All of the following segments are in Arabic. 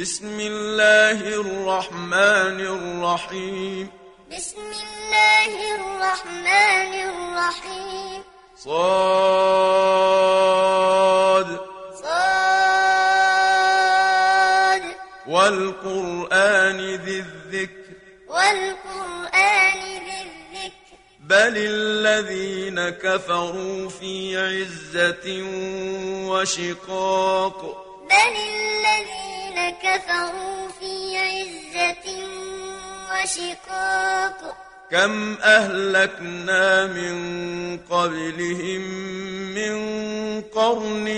بسم الله الرحمن الرحيم. بسم الله الرحمن الرحيم. صاد. صاد. والقرآن ذي الذكر. والقرآن ذي الذكر. بل الذين كفروا في عزة وشقاق. بل الذين كفروا في عزة وشقاق. كم أهلكنا من قبلهم من قرن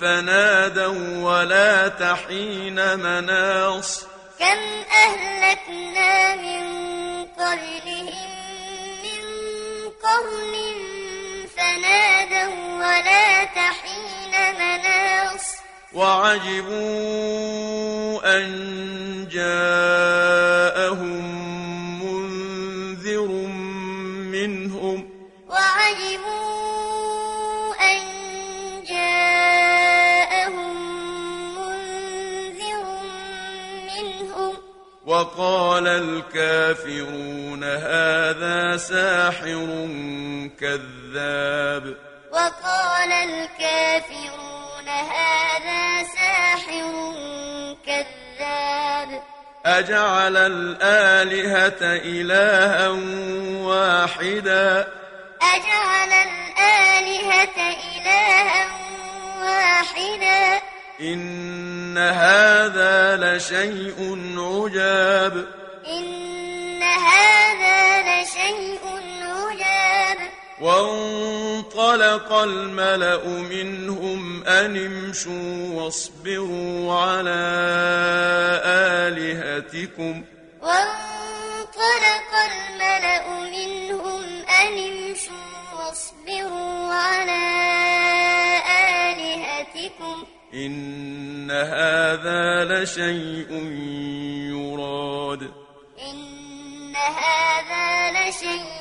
فنادوا ولا تحين مناص. كم أهلكنا من قبلهم من قرن فنادوا ولا تحين مناص. وعجبوا أن جاءهم منذر منهم وعجبوا أن جاءهم منذر منهم وقال الكافرون هذا ساحر كذاب وقال الكافرون هذا ساحر كذاب. أجعل الآلهة إلها واحدا. أجعل الآلهة إلها واحدا. إن هذا لشيء عجاب. إن هذا لشيء عجاب وانطلق الملأ منهم أن امشوا واصبروا على آلهتكم. وانطلق الملأ منهم أن امشوا واصبروا على آلهتكم. إن هذا لشيء يراد. إن هذا لشيء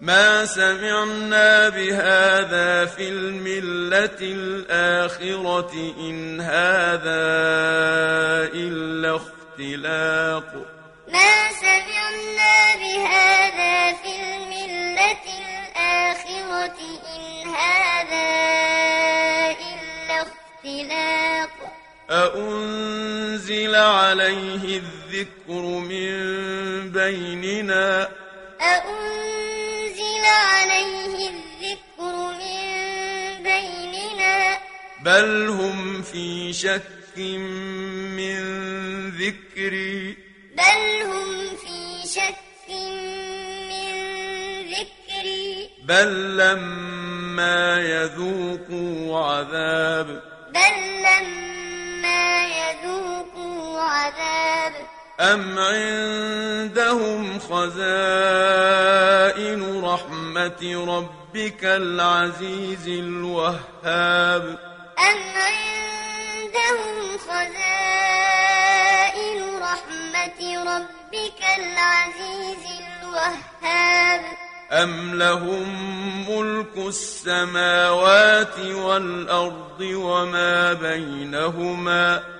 ما سمعنا بهذا في الملة الآخرة إن هذا إلا اختلاق. ما سمعنا بهذا في الملة الآخرة إن هذا إلا اختلاق. أأنزل عليه الذكر من بيننا؟ أأنزل عليه الذكر من بيننا. بل هم في شك من ذكري. بل هم في شك من ذكري. بل لما يذوقوا عذاب. بل لما يذوقوا عذاب. أم عندهم خزائن رحمة ربك العزيز الوهاب أم عندهم خزائن رحمة ربك العزيز الوهاب أم لهم ملك السماوات والأرض وما بينهما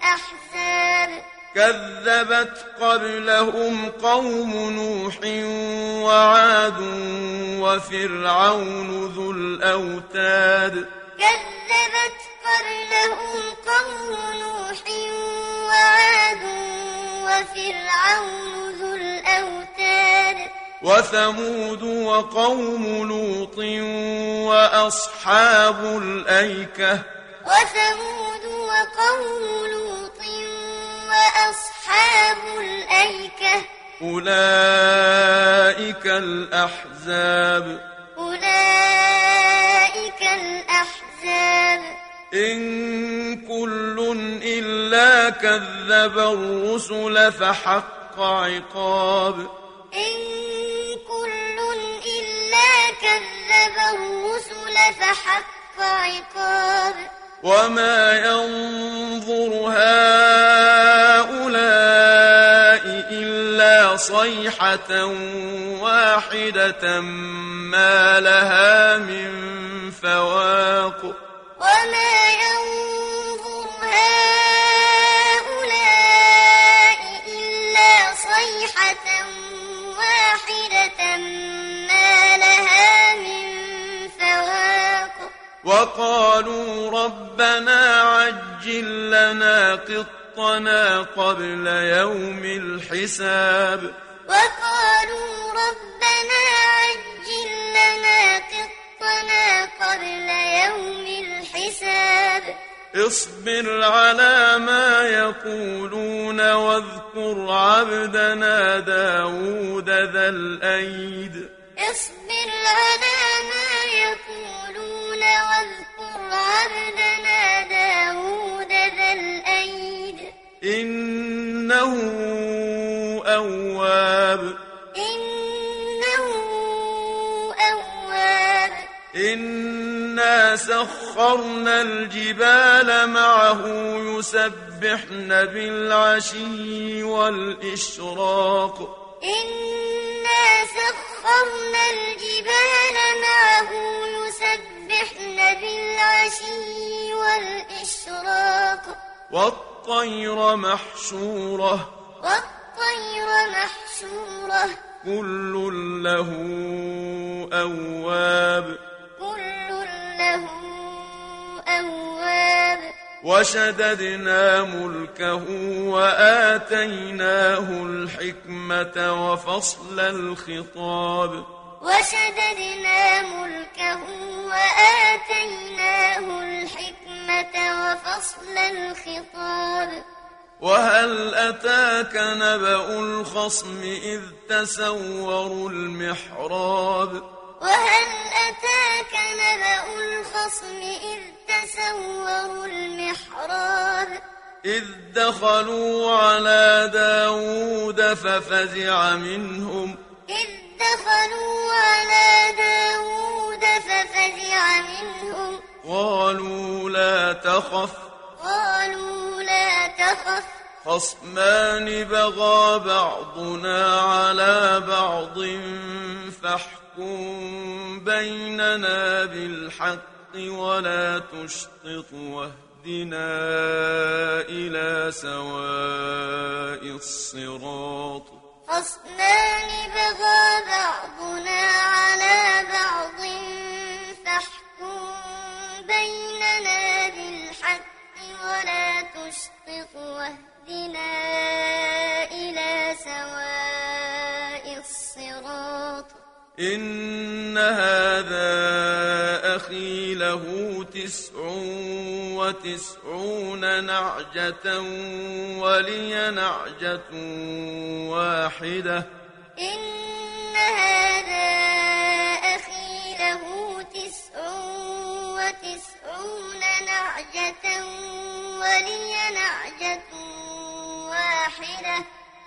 الأحزاب. كذبت قبلهم قوم نوح وعاد وفرعون ذو الأوتاد. كذبت قبلهم قوم نوح وعاد وفرعون ذو الأوتاد. وثمود وقوم لوط وأصحاب الأيكة وثمود وقوم لوط وأصحاب الأيكة. أولئك الأحزاب. أولئك الأحزاب. إن كذب الرسل فحق عقاب. إن كل إلا كذب الرسل فحق عقاب. وما ينظر هؤلاء إلا صيحة واحدة ما لها من فواق وما ينظر وقالوا ربنا عجل لنا قطنا قبل يوم الحساب. وقالوا ربنا عجل لنا قطنا قبل يوم الحساب. اصبر على ما يقولون واذكر عبدنا داود ذا الأيد. اصبر على ما يقولون واذكر عبدنا داود ذا الأيد. إنه أواب. إنه أواب. إنا سخرنا الجبال معه يسبحن بالعشي والإشراق. إنا سخرنا الجبال معه يسبحن بالعشي والإشراق. والطير محشورة. والطير محشورة. كل له أواب. وشددنا ملكه وآتيناه الحكمة وفصل الخطاب. وشددنا ملكه وآتيناه الحكمة وفصل الخطاب. وهل أتاك نبأ الخصم إذ تسوروا المحراب؟ وهل أتاك نبأ الخصم إذ تسوروا المحراب؟ إذ دخلوا على داود ففزع منهم. إذ دخلوا على داود ففزع منهم. قالوا لا تخف. قالوا لا تخف. خصمان بغى بعضنا على بعض فاحكم بيننا بالحق ولا تشطط واهدنا إلى سواء الصراط خصمان بغى بعضنا على بعض فاحكم بيننا بالحق ولا تشطط واهدنا إن هذا أخي له تسع وتسعون نعجة ولي نعجة واحدة. إن هذا أخي له تسع وتسعون نعجة ولي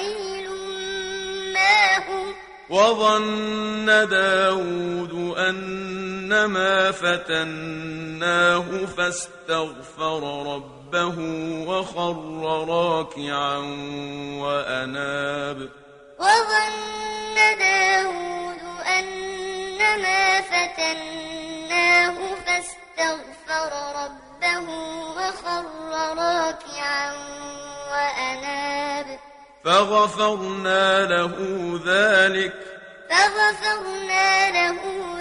وعملوا الصالحات وقليل وظن داود أنما فتناه فاستغفر ربه وخر راكعا وأناب. وظن داود أنما فتناه فاستغفر ربه وخر راكعا وأناب. فغفرنا له ذلك. فغفرنا له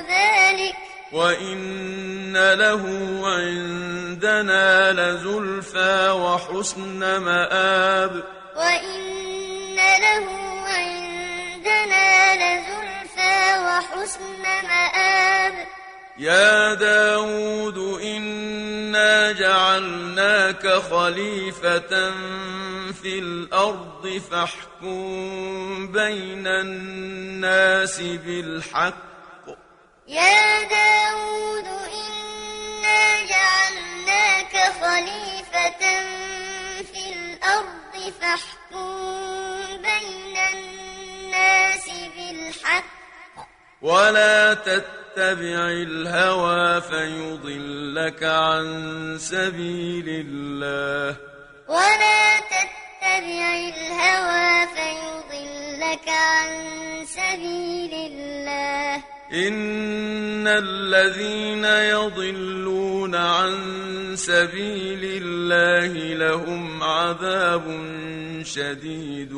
ذلك. وإن له عندنا لزلفى وحسن مآب. وإن له عندنا لزلفى وحسن مآب. يا داود إنا جعلناك خليفة في الأرض فاحكم بين الناس بالحق. يا داود إنا جعلناك خليفة في الأرض فاحكم بين الناس بالحق. ولا تتبع الهوى فيضلك عن سبيل الله. ولا تتبع الهوى فيضلك عن سبيل الله. إن الذين يضلون عن سبيل الله لهم عذاب شديد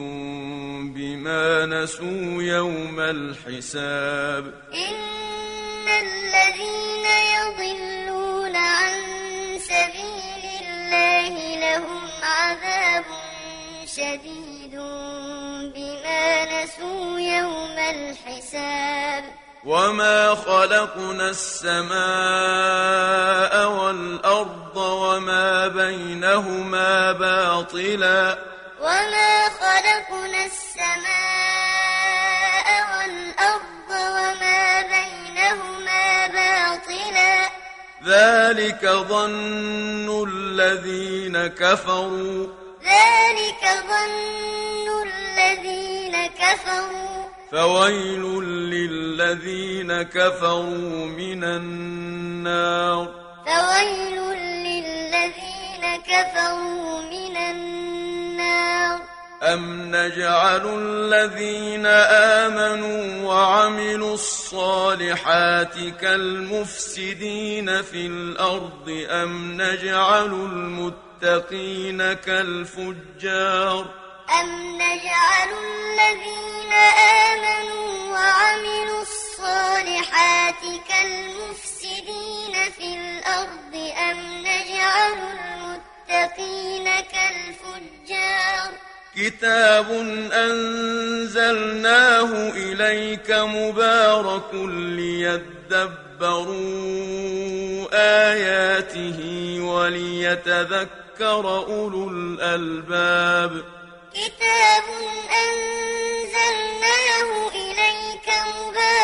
بما نسوا يوم الحساب. إن الذين يضلون عن سبيل الله لهم عذاب شديد بما نسوا يوم الحساب. وما خلقنا السماء والأرض وما بينهما باطلا. وما خلقنا السماء والأرض وما بينهما باطلا. ذلك ظن الذين كفروا. ذلك ظن الذين كفروا. فويل للذين كفروا من النار. فويل للذين كفروا من النار. أم نجعل الذين آمنوا وعملوا الصالحات كالمفسدين في الأرض أم نجعل المتقين كالفجار أم نجعل الذين آمنوا وعملوا الصالحات كالمفسدين في الأرض أم نجعل المتقين كالفجار كتاب أنزلناه إليك مبارك ليدبروا آياته وليتذكر أولو الألباب. كتاب أنزلناه إليك مبارك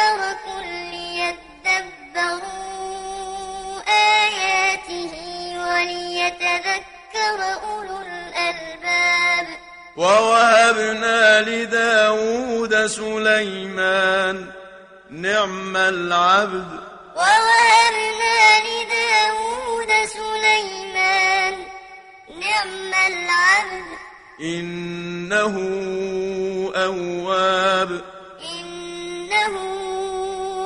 ووهبنا لداود سليمان نعم العبد. ووهبنا لداود سليمان نعم العبد. إنه أواب. إنه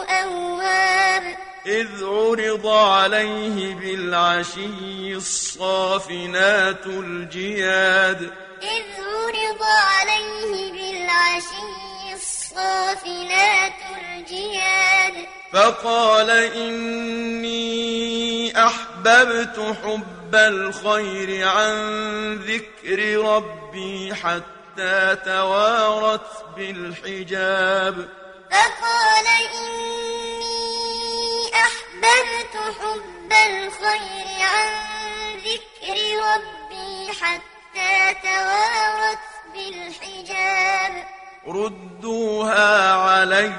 أواب. إذ عرض عليه بالعشي الصافنات الجياد. إذ عليه بالعشي الصافنات الجياد فقال إني أحببت حب الخير عن ذكر ربي حتى توارت بالحجاب. فقال إني أحببت حب الخير عن ذكر ربي حتى توارت بالحجاب. ردوها علي.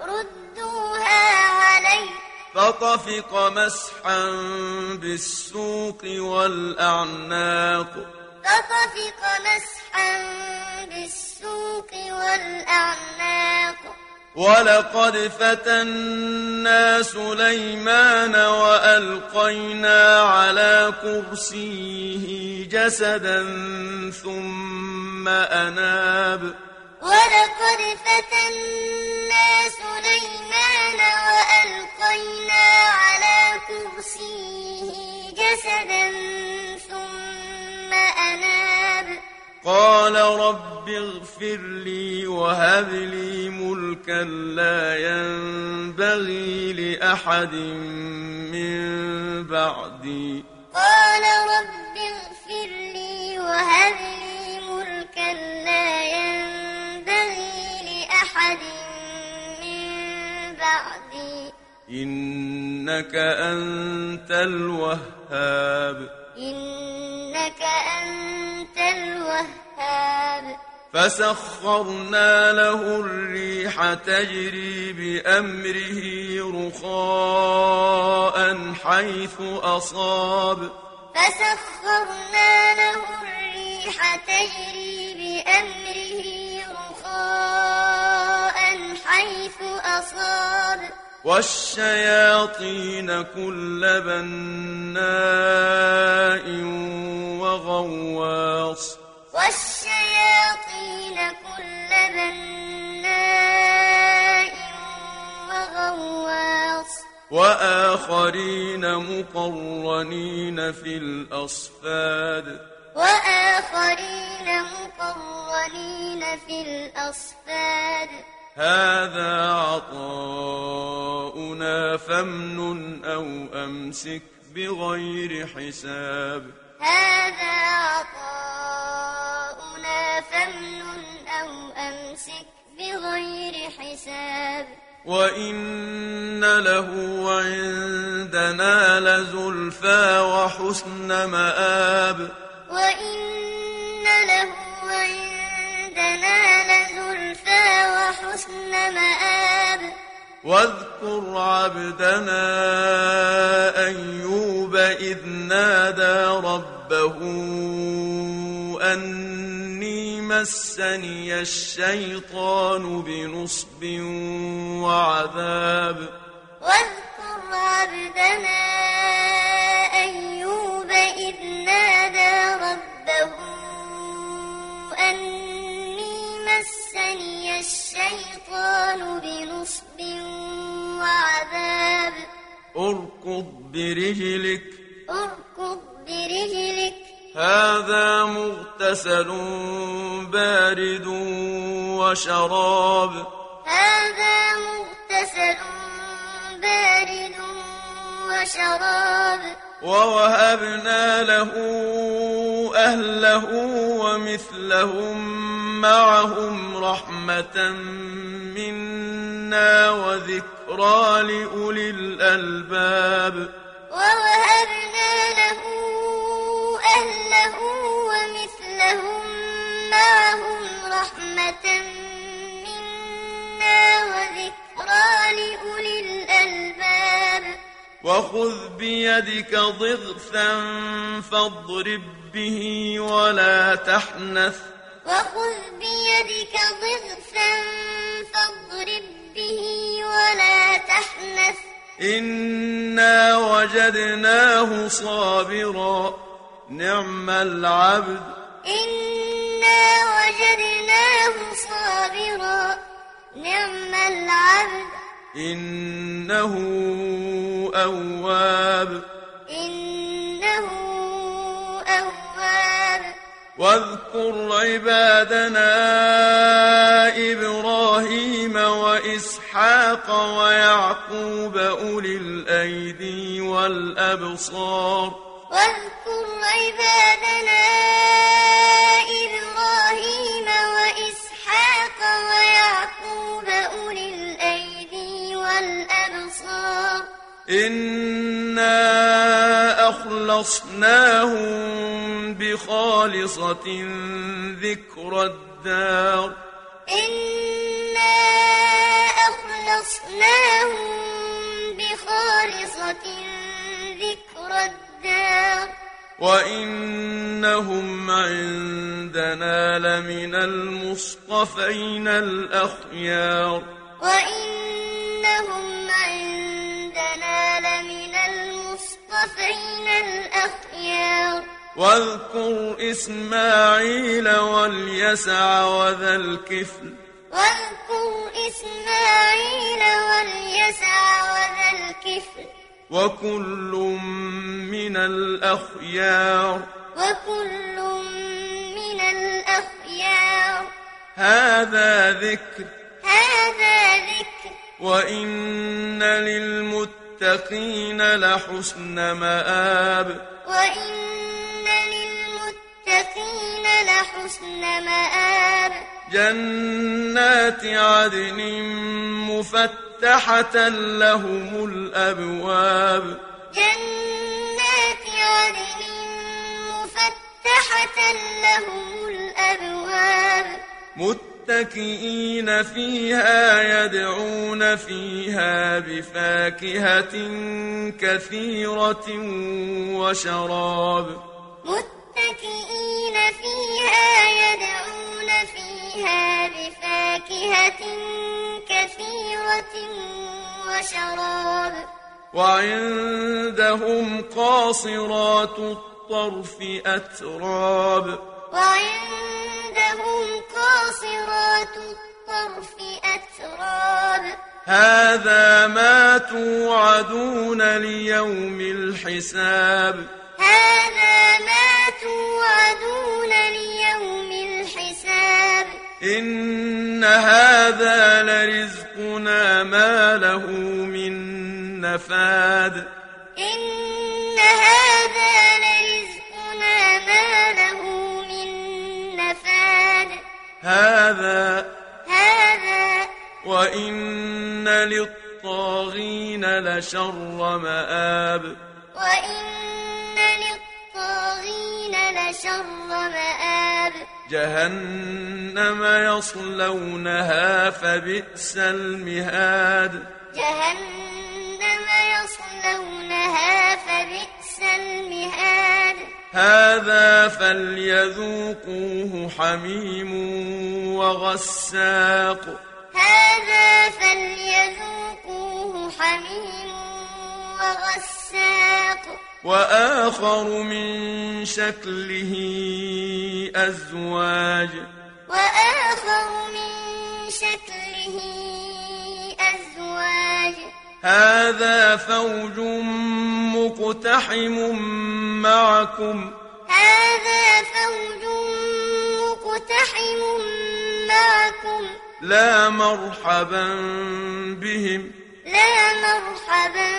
ردوها علي. فطفق مسحا بالسوق والأعناق. فطفق مسحا بالسوق والأعناق. ولقد فتنا سليمان وألقينا على كرسيه جسدا ثم أناب. ولقد فتنا سليمان وألقينا على كرسيه جسدا ثم أناب. قال رب اغفر لي وهب لي ملكا لا ينبغي لأحد من بعدي. قال رب اغفر لي وهب لي ملكا لا ينبغي لأحد من بعدي. إنك أنت الوهاب. إنك أنت الوهاب فسخرنا له الريح تجري بأمره رخاء حيث أصاب. فسخرنا له الريح تجري بأمره رخاء حيث أصاب. والشياطين كل بناء وغواص. والشياطين كل بناء وغواص. وآخرين مقرنين في الأصفاد. وآخرين مقرنين في الأصفاد. هذا عطاؤنا فامنن أو أمسك بغير حساب. هذا عطاؤنا أمسك بغير حساب. وإن له عندنا لزلفى وحسن مآب. وإن له عندنا لزلفى وحسن مآب. واذكر عبدنا أيوب إذ نادى ربه أني مسني الشيطان بنصب وعذاب. واذكر عبدنا أيوب إذ نادى ربه أني مسني الشيطان بنصب وعذاب. أركض برجلك. أركض برجلك هذا مغتسل بارد وشراب. هذا مغتسل بارد وشراب. ووهبنا له أهله ومثلهم معهم رحمة منا وذكرى لأولي الألباب. ووهبنا له وخذ بيدك ضغثا فاضرب به ولا تحنث. وخذ بيدك ضغثا فاضرب به ولا تحنث. إنا وجدناه صابرا. نعم العبد. إنا وجدناه صابرا. نعم العبد. إنه أواب. إنه أواب. واذكر عبادنا إبراهيم وإسحاق ويعقوب أولي الأيدي والأبصار. واذكر عبادنا إبراهيم إنا أخلصناهم بخالصة ذكر الدار إنا أخلصناهم بخالصة ذكر الدار وإنهم عندنا لمن المصطفين الأخيار وإنهم عندنا المصطفين الأخيار. واذكر إسماعيل واليسع وذا الكفل. واذكر إسماعيل واليسع وذا الكفل. وكل من الأخيار. وكل من الأخيار. هذا ذكر. هذا ذكر. وإن للمتقين لحسن مآب. وإن للمتقين لحسن مآب. جنات عدن مفتحة لهم الأبواب. جنات عدن مفتحة لهم الأبواب. متكئين فيها يدعون فيها بفاكهة كثيرة وشراب. متكئين فيها يدعون فيها بفاكهة كثيرة وشراب. وعندهم قاصرات الطرف أتراب. وعندهم قاصرات الطرف أتراب. هذا ما توعدون ليوم الحساب. هذا ما توعدون ليوم الحساب. إن هذا لرزقنا ما له من نفاد. إن هذا لرزقنا هذا هذا وإن للطاغين لشر مآب. وإن للطاغين لشر مآب. جهنم يصلونها فبئس المهاد. جهنم يصلونها فبئس المهاد. هذا فليذوقوه حميم وغساق. هذا فليذوقوه حميم وغساق. وآخر من شكله أزواج. وآخر من شكله أزواج. هذا فوج مقتحم معكم. هذا فوج مقتحم معكم. لا مرحبا بهم. لا مرحبا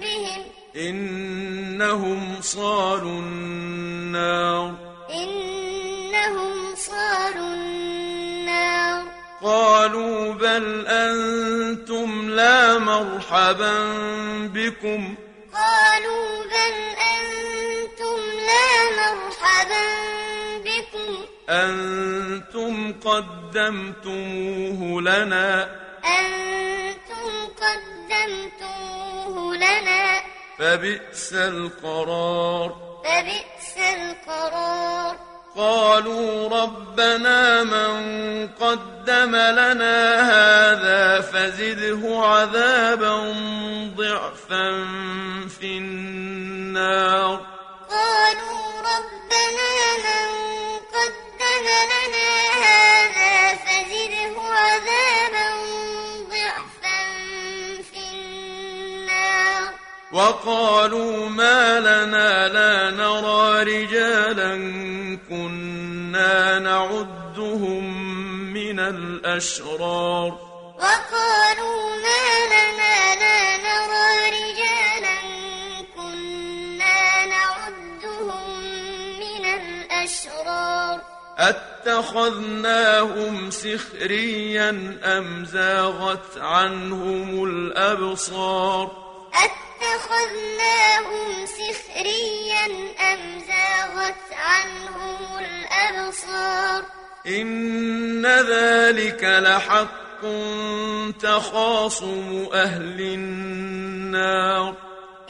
بهم. إنهم صالوا النار. إنهم صالوا النار قالوا بل أنتم لا مرحبا بكم. قالوا بل أنتم لا مرحبا بكم. أنتم قدمتموه لنا. أنتم قدمتموه لنا. فبئس القرار. فبئس القرار. قالوا ربنا من قدم لنا هذا فزده عذابا ضعفا في النار. قالوا ربنا من قدم لنا هذا وقالوا ما لنا لا نرى رجالا كنا نعدهم من الأشرار. وقالوا ما لنا لا نرى رجالا كنا نعدهم من الأشرار. أتخذناهم سخريا أم زاغت عنهم الأبصار؟ أتخذناهم سخريا أم زاغت عنهم الأبصار؟ إن ذلك لحق تخاصم أهل النار.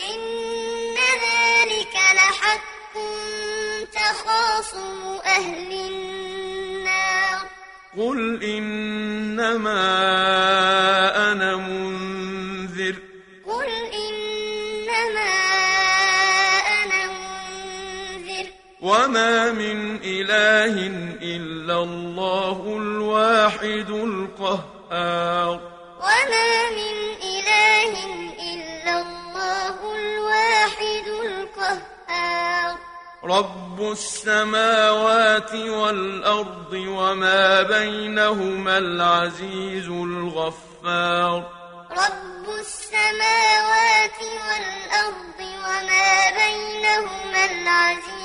إن ذلك لحق تخاصم أهل النار. قل إنما إلا الله الواحد القهار. وما من إله إلا الله الواحد القهار. رب السماوات والأرض وما بينهما العزيز الغفار. رب السماوات والأرض وما بينهما العزيز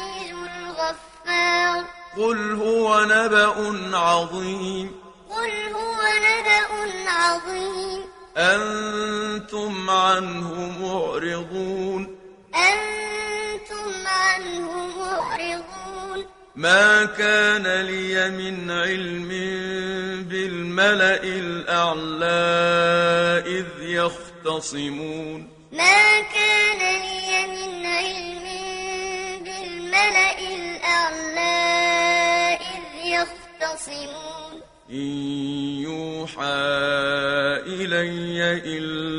الغفار قل هو نبأ عظيم. قل هو نبأ عظيم. أنتم عنه معرضون. أنتم عنه معرضون. ما كان لي من علم بالملأ الأعلى إذ يختصمون. ما كان لي من علم يختصمون إن يوحى إلي إلا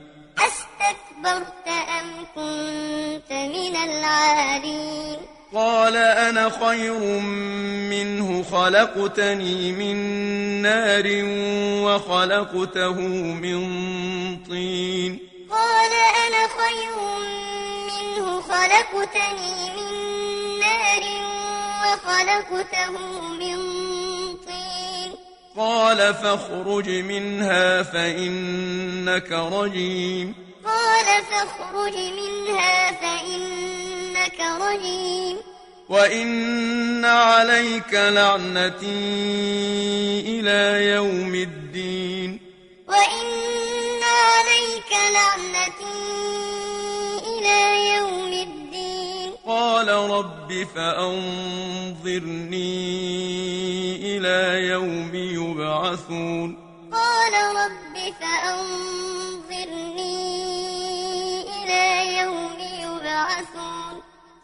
أستكبرت أم كنت من العالين؟ قال أنا خير منه خلقتني من نار وخلقته من طين. قال أنا خير منه خلقتني من نار وخلقته من طين. قال فاخرج منها فإنك رجيم. قال فاخرج منها فإنك رجيم. وإن عليك لعنتي إلى يوم الدين. وإن عليك لعنتي إلى يوم الدين. قال رب فأنظرني إلى يوم يبعثون. قال رب فأنظرني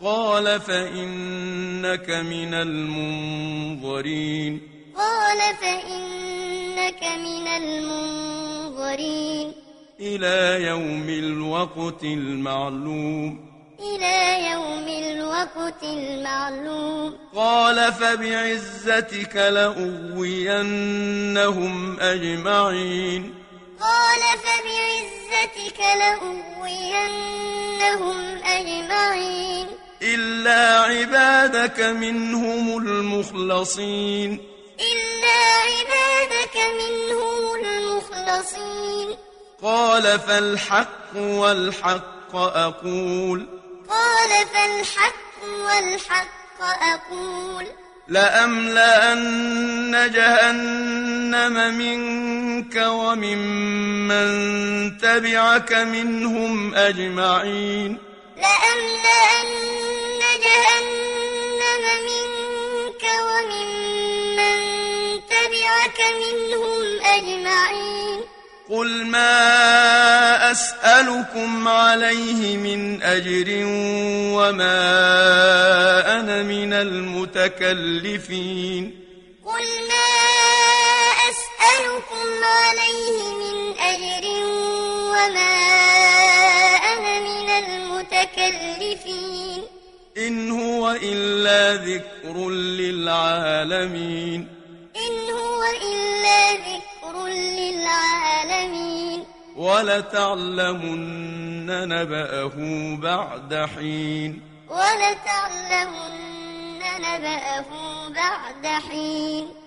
قال فإنك من المنظرين. قال فإنك من المنظرين. إلى يوم الوقت المعلوم. إلى يوم الوقت المعلوم. قال فبعزتك لأغوينهم أجمعين. قال فبعزتك لأغوينهم أجمعين. إلا عبادك منهم المخلصين. إلا عبادك منهم المخلصين. قال فالحق والحق أقول. قال فالحق والحق أقول. لأملأن جهنم منك وممن تبعك منهم أجمعين. لأملأن جهنم منك ومن من تبعك منهم أجمعين. قل ما أسألكم عليه من أجر وما أنا من المتكلفين. قل ما أسألكم عليه من أجر وما إن هو إلا ذكر للعالمين. إن هو إلا ذكر للعالمين. ولتعلمن نبأه بعد حين. ولتعلمن نبأه بعد حين.